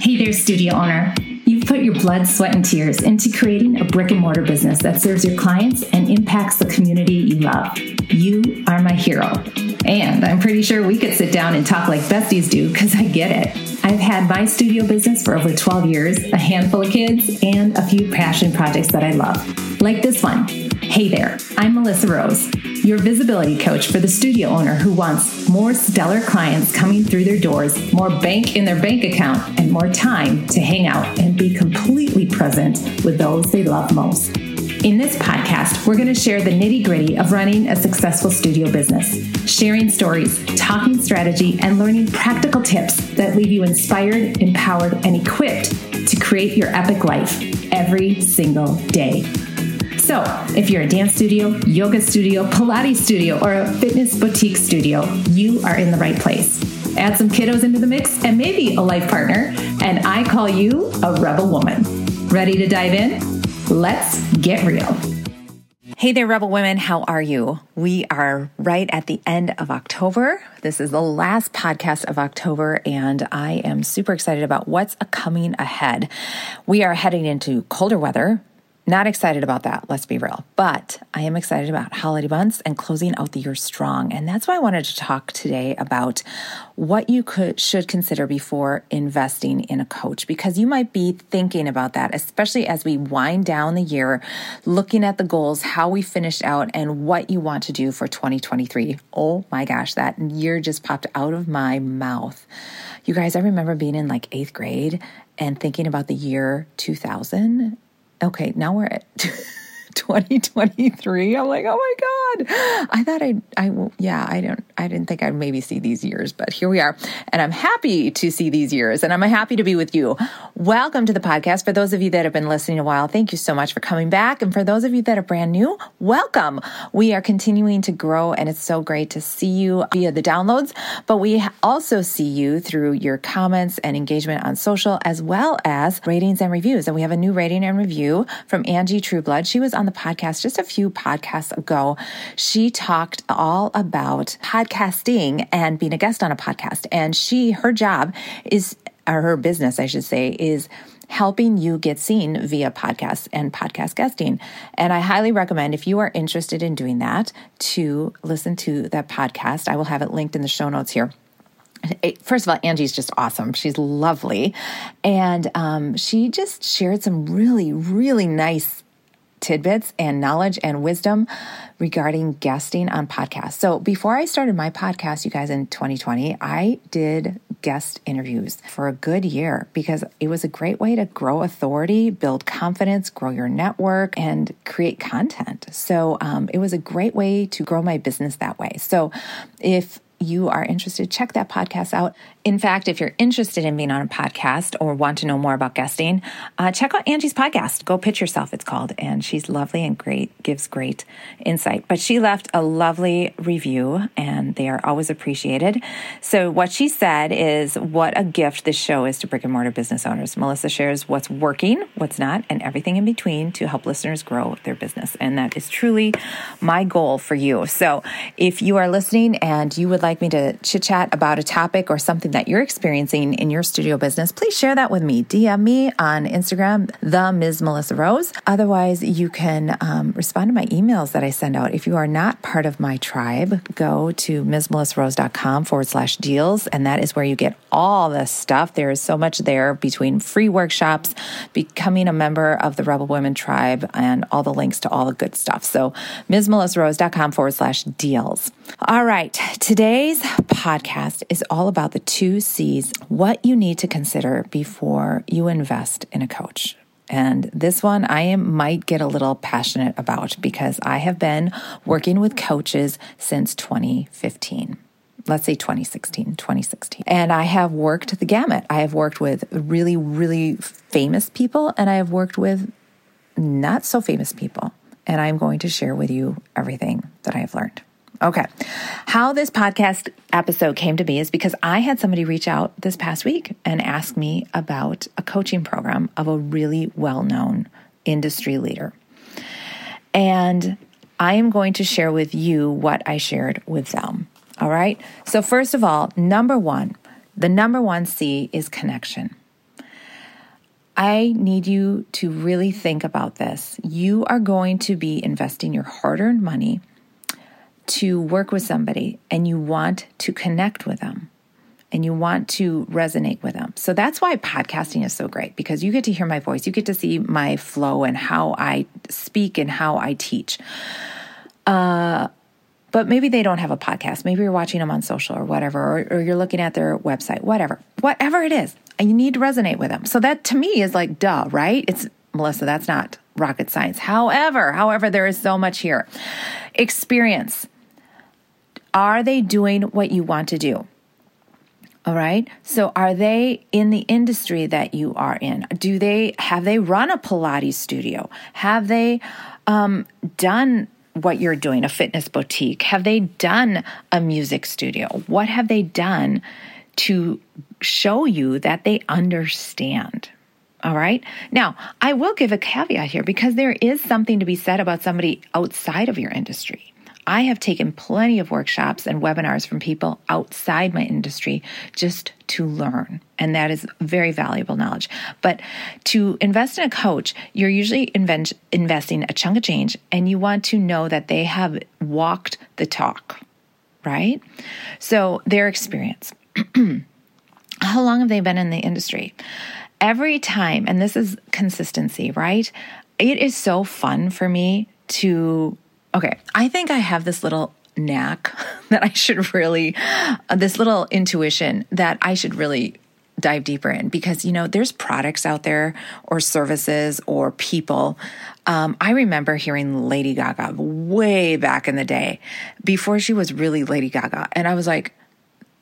Hey there, studio owner. You've put your blood, sweat, and tears into creating a brick and mortar business that serves your clients and impacts the community you love. You are my hero. And I'm pretty sure we could sit down and talk like besties do because I get it. I've had my studio business for over 12 years, a handful of kids, and a few passion projects that I love. Like this one. Hey there, I'm Melissa Rose your visibility coach for the studio owner who wants more stellar clients coming through their doors, more bank in their bank account, and more time to hang out and be completely present with those they love most. In this podcast, we're going to share the nitty gritty of running a successful studio business, sharing stories, talking strategy, and learning practical tips that leave you inspired, empowered, and equipped to create your epic life every single day. So, if you're a dance studio, yoga studio, Pilates studio, or a fitness boutique studio, you are in the right place. Add some kiddos into the mix and maybe a life partner, and I call you a rebel woman. Ready to dive in? Let's get real. Hey there, Rebel Women. How are you? We are right at the end of October. This is the last podcast of October, and I am super excited about what's coming ahead. We are heading into colder weather, not excited about that, let's be real. But I am excited about holiday months and closing out the year strong. And that's why I wanted to talk today about what you could should consider before investing in a coach because you might be thinking about that, especially as we wind down the year, looking at the goals, how we finished out and what you want to do for 2023. Oh my gosh, that year just popped out of my mouth. You guys, I remember being in like 8th grade and thinking about the year 2000 okay, now we're at 2023. I'm like, oh my God. I thought I'd, I, yeah, I don't, I didn't think I'd maybe see these years, but here we are. And I'm happy to see these years and I'm happy to be with you. Welcome to the podcast. For those of you that have been listening a while, thank you so much for coming back. And for those of you that are brand new, welcome. We are continuing to grow and it's so great to see you via the downloads, but we also see you through your comments and engagement on social as well as ratings and reviews. And we have a new rating and review from Angie Trueblood. She was on the podcast just a few podcasts ago. She talked all about podcasting and being a guest on a podcast. And she, her job is, or her business, I should say, is helping you get seen via podcasts and podcast guesting. And I highly recommend if you are interested in doing that to listen to that podcast. I will have it linked in the show notes here. First of all, Angie's just awesome. She's lovely. And um, she just shared some really, really nice tidbits and knowledge and wisdom regarding guesting on podcasts. So before I started my podcast, you guys, in 2020, I did guest interviews for a good year because it was a great way to grow authority, build confidence, grow your network, and create content. So um, it was a great way to grow my business that way. So if you are interested, check that podcast out. In fact, if you're interested in being on a podcast or want to know more about guesting, uh, check out Angie's podcast. Go Pitch Yourself, it's called. And she's lovely and great, gives great insight. But she left a lovely review, and they are always appreciated. So, what she said is what a gift this show is to brick and mortar business owners. Melissa shares what's working, what's not, and everything in between to help listeners grow their business. And that is truly my goal for you. So, if you are listening and you would like me to chit chat about a topic or something that you're experiencing in your studio business, please share that with me. DM me on Instagram, the Ms. Melissa Rose. Otherwise, you can um, respond to my emails that I send out. If you are not part of my tribe, go to MsMelissaRose.com forward slash deals, and that is where you get all the stuff. There is so much there between free workshops, becoming a member of the Rebel Women tribe, and all the links to all the good stuff. So, MsMelissaRose.com forward slash deals. All right, today's podcast is all about the two C's what you need to consider before you invest in a coach. And this one I am, might get a little passionate about because I have been working with coaches since 2015 let's say 2016, 2016. And I have worked the gamut. I have worked with really, really famous people and I have worked with not so famous people. And I'm going to share with you everything that I have learned. Okay. How this podcast episode came to be is because I had somebody reach out this past week and ask me about a coaching program of a really well known industry leader. And I am going to share with you what I shared with them. All right. So, first of all, number one, The number one C is connection. I need you to really think about this. You are going to be investing your hard earned money to work with somebody and you want to connect with them and you want to resonate with them. So that's why podcasting is so great because you get to hear my voice, you get to see my flow and how I speak and how I teach. Uh, but maybe they don't have a podcast. Maybe you're watching them on social or whatever, or, or you're looking at their website, whatever, whatever it is. And you need to resonate with them. So that to me is like, duh, right? It's Melissa, that's not rocket science. However, however, there is so much here. Experience. Are they doing what you want to do? All right. So are they in the industry that you are in? Do they have they run a Pilates studio? Have they um, done what you're doing, a fitness boutique? Have they done a music studio? What have they done to show you that they understand? All right. Now, I will give a caveat here because there is something to be said about somebody outside of your industry. I have taken plenty of workshops and webinars from people outside my industry just to learn. And that is very valuable knowledge. But to invest in a coach, you're usually invent, investing a chunk of change and you want to know that they have walked the talk, right? So their experience. How long have they been in the industry? Every time, and this is consistency, right? It is so fun for me to Okay, I think I have this little knack that I should really, uh, this little intuition that I should really dive deeper in because you know there's products out there or services or people. Um, i remember hearing lady gaga way back in the day before she was really lady gaga and i was like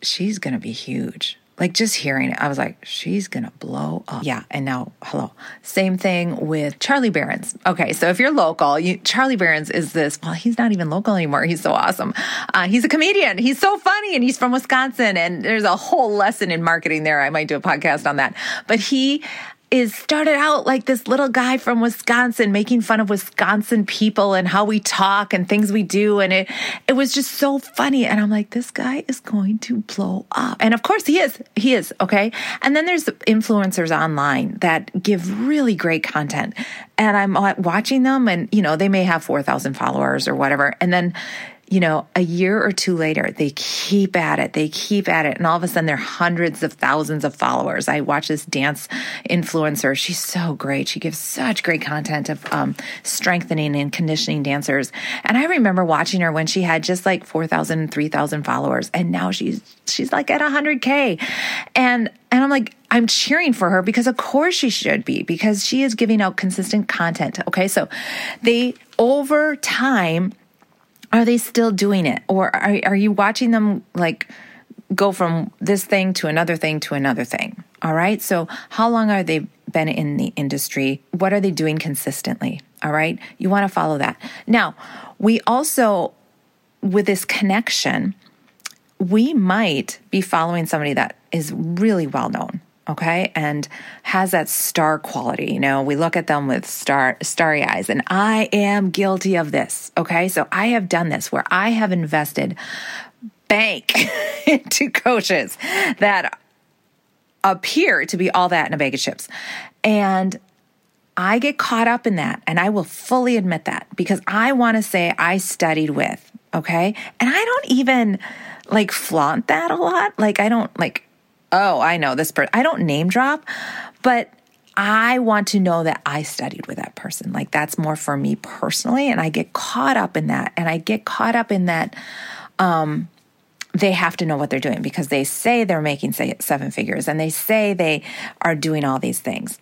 she's gonna be huge like just hearing it, I was like, she's gonna blow up. Yeah. And now, hello. Same thing with Charlie Berens. Okay. So if you're local, you, Charlie Berens is this, well, he's not even local anymore. He's so awesome. Uh, he's a comedian. He's so funny and he's from Wisconsin. And there's a whole lesson in marketing there. I might do a podcast on that. But he, is started out like this little guy from Wisconsin making fun of Wisconsin people and how we talk and things we do and it it was just so funny and I'm like this guy is going to blow up. And of course he is. He is, okay? And then there's influencers online that give really great content and I'm watching them and you know they may have 4,000 followers or whatever and then you know, a year or two later, they keep at it, they keep at it, and all of a sudden they're hundreds of thousands of followers. I watch this dance influencer. She's so great. She gives such great content of um, strengthening and conditioning dancers. And I remember watching her when she had just like 4,000, 3,000 followers, and now she's she's like at 100k, and and I'm like, I'm cheering for her because of course she should be because she is giving out consistent content. Okay, so they over time are they still doing it? Or are, are you watching them like go from this thing to another thing to another thing? All right? So how long are they been in the industry? What are they doing consistently? All right? You want to follow that. Now we also with this connection we might be following somebody that is really well known okay? And has that star quality you know? We look at them with star starry eyes. And i am guilty of this okay? So i have done this where i have invested bank into coaches that appear to be all that in a bag of chips. And I get caught up in that and I will fully admit that because I want to say I studied with, okay? And I don't even like flaunt that a lot. Like I don't like oh, I know this person. I don't name drop, but I want to know that I studied with that person. Like that's more for me personally. And I get caught up in that. And I get caught up in that. Um, they have to know what they're doing because they say they're making seven figures and they say they are doing all these things.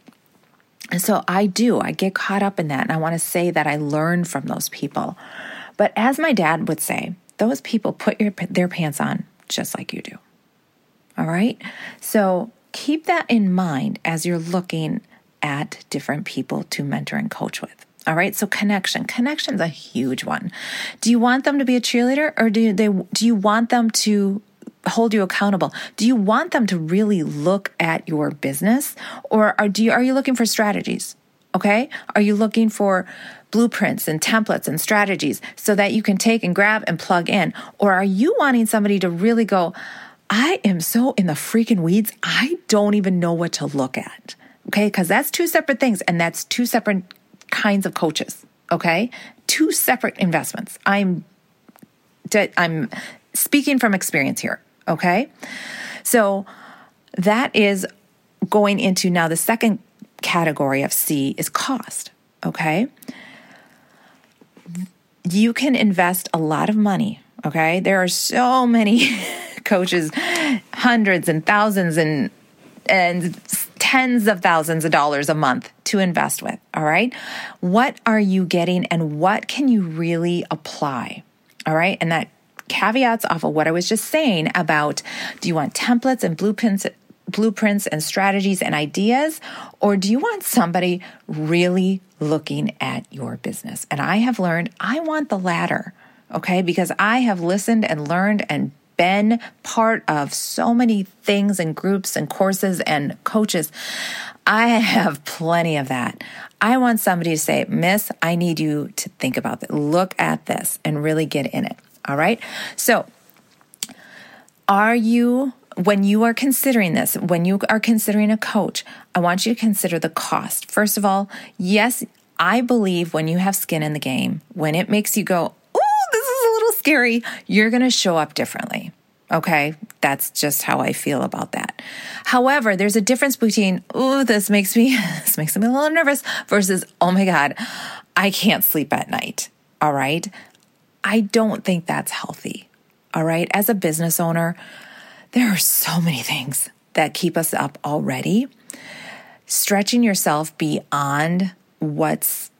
And so I do, I get caught up in that. And I want to say that I learned from those people. But as my dad would say, those people put your, their pants on just like you do. All right. So keep that in mind as you're looking at different people to mentor and coach with. All right. So connection. Connection's a huge one. Do you want them to be a cheerleader or do they do you want them to hold you accountable? Do you want them to really look at your business or are do you are you looking for strategies? Okay? Are you looking for blueprints and templates and strategies so that you can take and grab and plug in? Or are you wanting somebody to really go, I am so in the freaking weeds, I don't even know what to look at. Okay. Cause that's two separate things and that's two separate kinds of coaches. Okay. Two separate investments. I'm, I'm speaking from experience here. Okay. So that is going into now the second category of C is cost. Okay. You can invest a lot of money. Okay. There are so many coaches, hundreds and thousands and and tens of thousands of dollars a month to invest with. All right. What are you getting and what can you really apply? All right. And that caveats off of what I was just saying about do you want templates and blueprints blueprints and strategies and ideas? Or do you want somebody really looking at your business? And I have learned I want the latter, okay? Because I have listened and learned and been part of so many things and groups and courses and coaches. I have plenty of that. I want somebody to say, Miss, I need you to think about this. Look at this and really get in it. All right. So, are you when you are considering this, when you are considering a coach, I want you to consider the cost. First of all, yes, I believe when you have skin in the game, when it makes you go, oh, this is a little scary, you're going to show up differently. Okay, that's just how I feel about that. However, there's a difference between, oh, this makes me, this makes me a little nervous versus, oh my God, I can't sleep at night. All right. I don't think that's healthy. All right. As a business owner, there are so many things that keep us up already. Stretching yourself beyond what's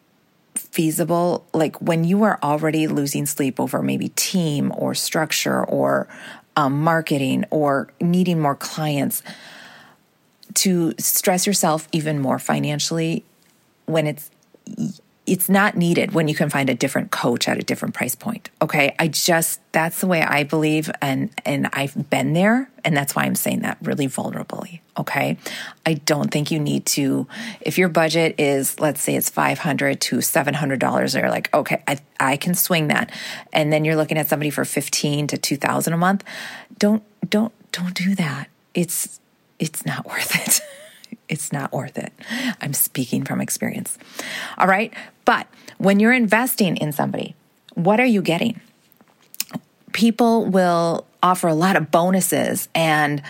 feasible, like when you are already losing sleep over maybe team or structure or um, marketing or needing more clients, to stress yourself even more financially when it's it's not needed when you can find a different coach at a different price point. Okay. I just, that's the way I believe. And, and I've been there. And that's why I'm saying that really vulnerably. Okay. I don't think you need to, if your budget is, let's say it's 500 to $700, you're like, okay, I, I can swing that. And then you're looking at somebody for 15 to 2000 a month. Don't, don't, don't do that. It's, it's not worth it. It's not worth it. I'm speaking from experience. All right. But when you're investing in somebody, what are you getting? People will offer a lot of bonuses and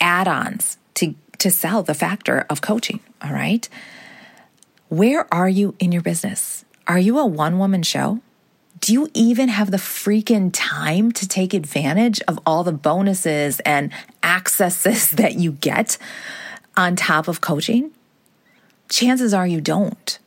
add ons to, to sell the factor of coaching. All right. Where are you in your business? Are you a one woman show? Do you even have the freaking time to take advantage of all the bonuses and accesses that you get? On top of coaching? Chances are you don't.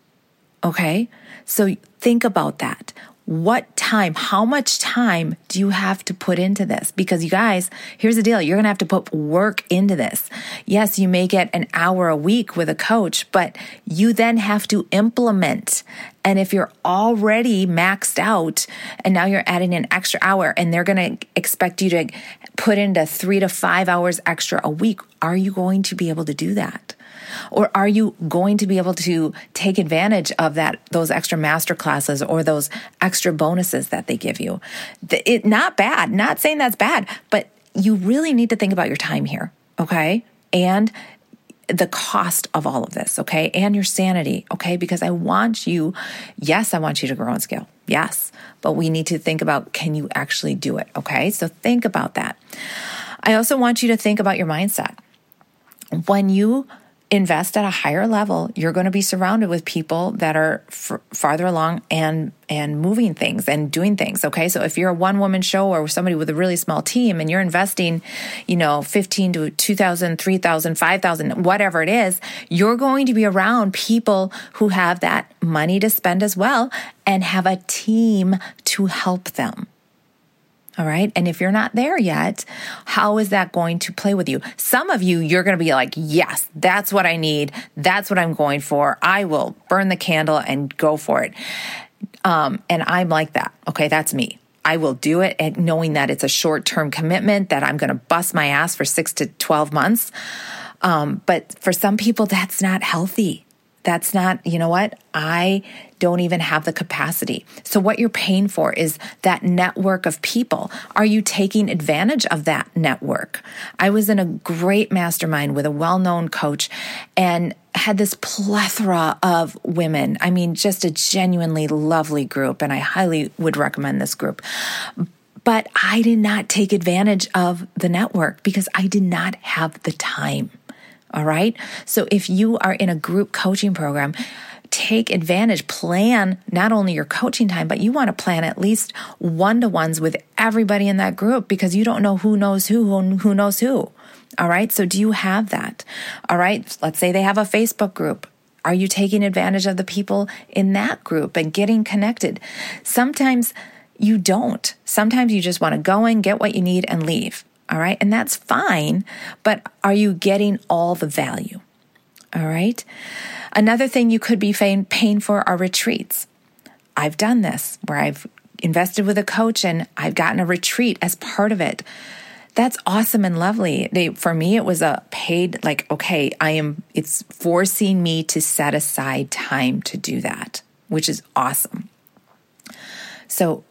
Okay. So think about that. What time, how much time do you have to put into this? Because you guys, here's the deal. You're going to have to put work into this. Yes, you may get an hour a week with a coach, but you then have to implement. And if you're already maxed out and now you're adding an extra hour and they're going to expect you to put into three to five hours extra a week, are you going to be able to do that? Or are you going to be able to take advantage of that, those extra master classes or those extra bonuses that they give you? It, not bad, not saying that's bad, but you really need to think about your time here. Okay. And the cost of all of this, okay? And your sanity, okay? Because I want you, yes, I want you to grow and scale. Yes. But we need to think about can you actually do it, okay? So think about that. I also want you to think about your mindset. When you invest at a higher level, you're going to be surrounded with people that are f- farther along and and moving things and doing things, okay? So if you're a one woman show or somebody with a really small team and you're investing, you know, 15 to 2000, 3000, 5000, whatever it is, you're going to be around people who have that money to spend as well and have a team to help them. All right. And if you're not there yet, how is that going to play with you? Some of you, you're going to be like, yes, that's what I need. That's what I'm going for. I will burn the candle and go for it. Um, and I'm like that. Okay. That's me. I will do it and knowing that it's a short term commitment that I'm going to bust my ass for six to 12 months. Um, but for some people, that's not healthy. That's not, you know what? I don't even have the capacity. So, what you're paying for is that network of people. Are you taking advantage of that network? I was in a great mastermind with a well known coach and had this plethora of women. I mean, just a genuinely lovely group. And I highly would recommend this group. But I did not take advantage of the network because I did not have the time. All right. So if you are in a group coaching program, take advantage, plan not only your coaching time, but you want to plan at least one to ones with everybody in that group because you don't know who knows who, who knows who. All right. So do you have that? All right. Let's say they have a Facebook group. Are you taking advantage of the people in that group and getting connected? Sometimes you don't. Sometimes you just want to go in, get what you need, and leave. All right. And that's fine. But are you getting all the value? All right. Another thing you could be paying for are retreats. I've done this where I've invested with a coach and I've gotten a retreat as part of it. That's awesome and lovely. They, for me, it was a paid, like, okay, I am, it's forcing me to set aside time to do that, which is awesome. So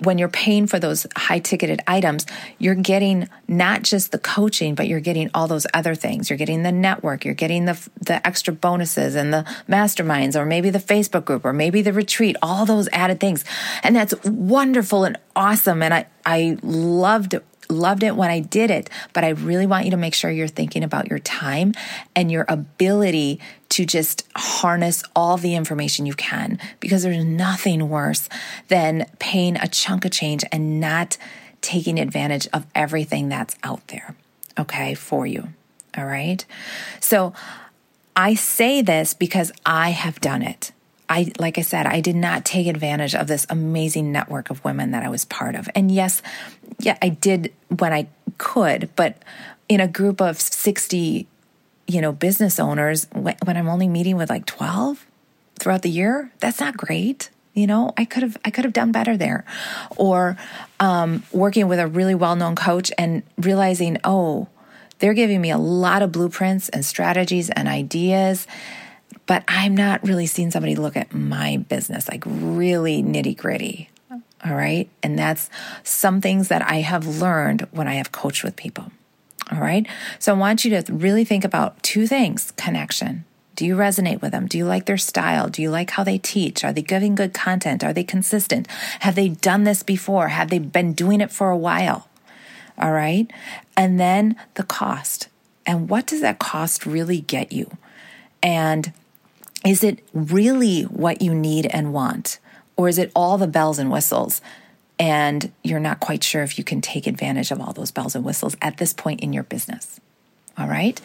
when you're paying for those high ticketed items, you're getting not just the coaching, but you're getting all those other things. You're getting the network, you're getting the the extra bonuses and the masterminds or maybe the Facebook group or maybe the retreat, all those added things. And that's wonderful and awesome and I I loved loved it when I did it, but I really want you to make sure you're thinking about your time and your ability to just harness all the information you can because there's nothing worse than paying a chunk of change and not taking advantage of everything that's out there, okay, for you. All right. So I say this because I have done it. I, like I said, I did not take advantage of this amazing network of women that I was part of. And yes, yeah, I did when I could, but in a group of 60, you know, business owners, when, I'm only meeting with like 12 throughout the year, that's not great. You know, I could have I could have done better there, or um, working with a really well known coach and realizing, oh, they're giving me a lot of blueprints and strategies and ideas but I'm not really seeing somebody look at my business like really nitty gritty. All right. And that's some things that I have learned when I have coached with people. All right. So I want you to really think about two things connection. Do you resonate with them? Do you like their style? Do you like how they teach? Are they giving good content? Are they consistent? Have they done this before? Have they been doing it for a while? All right. And then the cost. And what does that cost really get you? And is it really what you need and want? Or is it all the bells and whistles? And you're not quite sure if you can take advantage of all those bells and whistles at this point in your business. All right.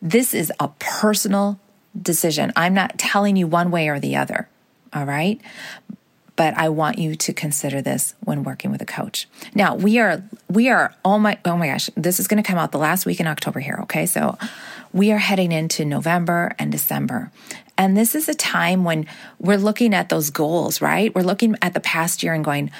This is a personal decision. I'm not telling you one way or the other. All right. But I want you to consider this when working with a coach. Now we are, we are, oh my, oh my gosh, this is going to come out the last week in October here. Okay. So we are heading into November and December. And this is a time when we're looking at those goals, right? We're looking at the past year and going,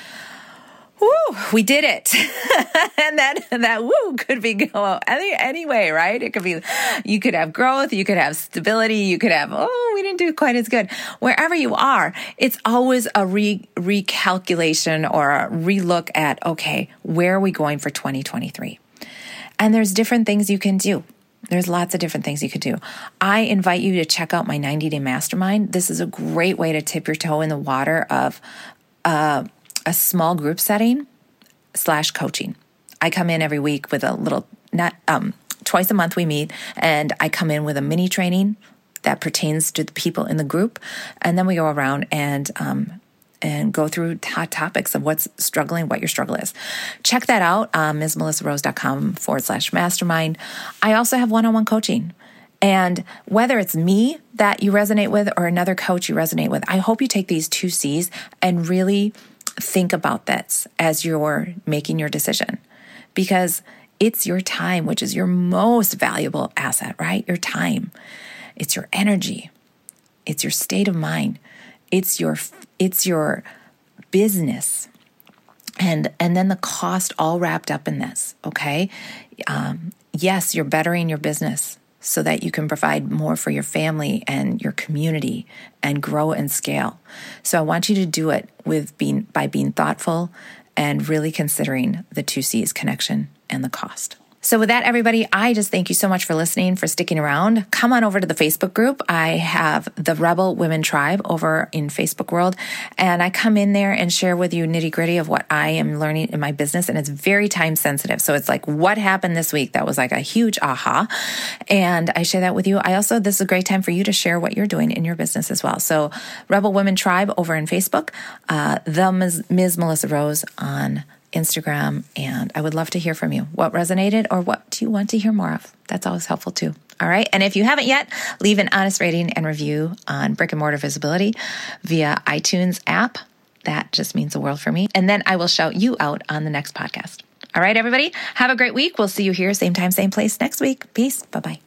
Woo, we did it. and that, that woo could be go any, anyway, right? It could be, you could have growth, you could have stability, you could have, oh, we didn't do quite as good. Wherever you are, it's always a re, recalculation or a relook at, okay, where are we going for 2023? And there's different things you can do. There's lots of different things you could do. I invite you to check out my 90 day mastermind. This is a great way to tip your toe in the water of uh, a small group setting slash coaching. I come in every week with a little, not um, twice a month we meet, and I come in with a mini training that pertains to the people in the group, and then we go around and um, and go through hot topics of what's struggling, what your struggle is. Check that out, um, MsMelissaRose.com forward slash mastermind. I also have one on one coaching. And whether it's me that you resonate with or another coach you resonate with, I hope you take these two C's and really think about this as you're making your decision because it's your time, which is your most valuable asset, right? Your time. It's your energy. It's your state of mind. It's your it's your business and and then the cost all wrapped up in this okay um, yes you're bettering your business so that you can provide more for your family and your community and grow and scale. So I want you to do it with being by being thoughtful and really considering the two C's connection and the cost. So, with that, everybody, I just thank you so much for listening, for sticking around. Come on over to the Facebook group. I have the Rebel Women Tribe over in Facebook World, and I come in there and share with you nitty gritty of what I am learning in my business. And it's very time sensitive. So, it's like what happened this week that was like a huge aha. And I share that with you. I also, this is a great time for you to share what you're doing in your business as well. So, Rebel Women Tribe over in Facebook, uh, the Ms. Ms. Melissa Rose on Instagram, and I would love to hear from you. What resonated or what do you want to hear more of? That's always helpful too. All right. And if you haven't yet, leave an honest rating and review on Brick and Mortar Visibility via iTunes app. That just means the world for me. And then I will shout you out on the next podcast. All right, everybody. Have a great week. We'll see you here, same time, same place next week. Peace. Bye bye.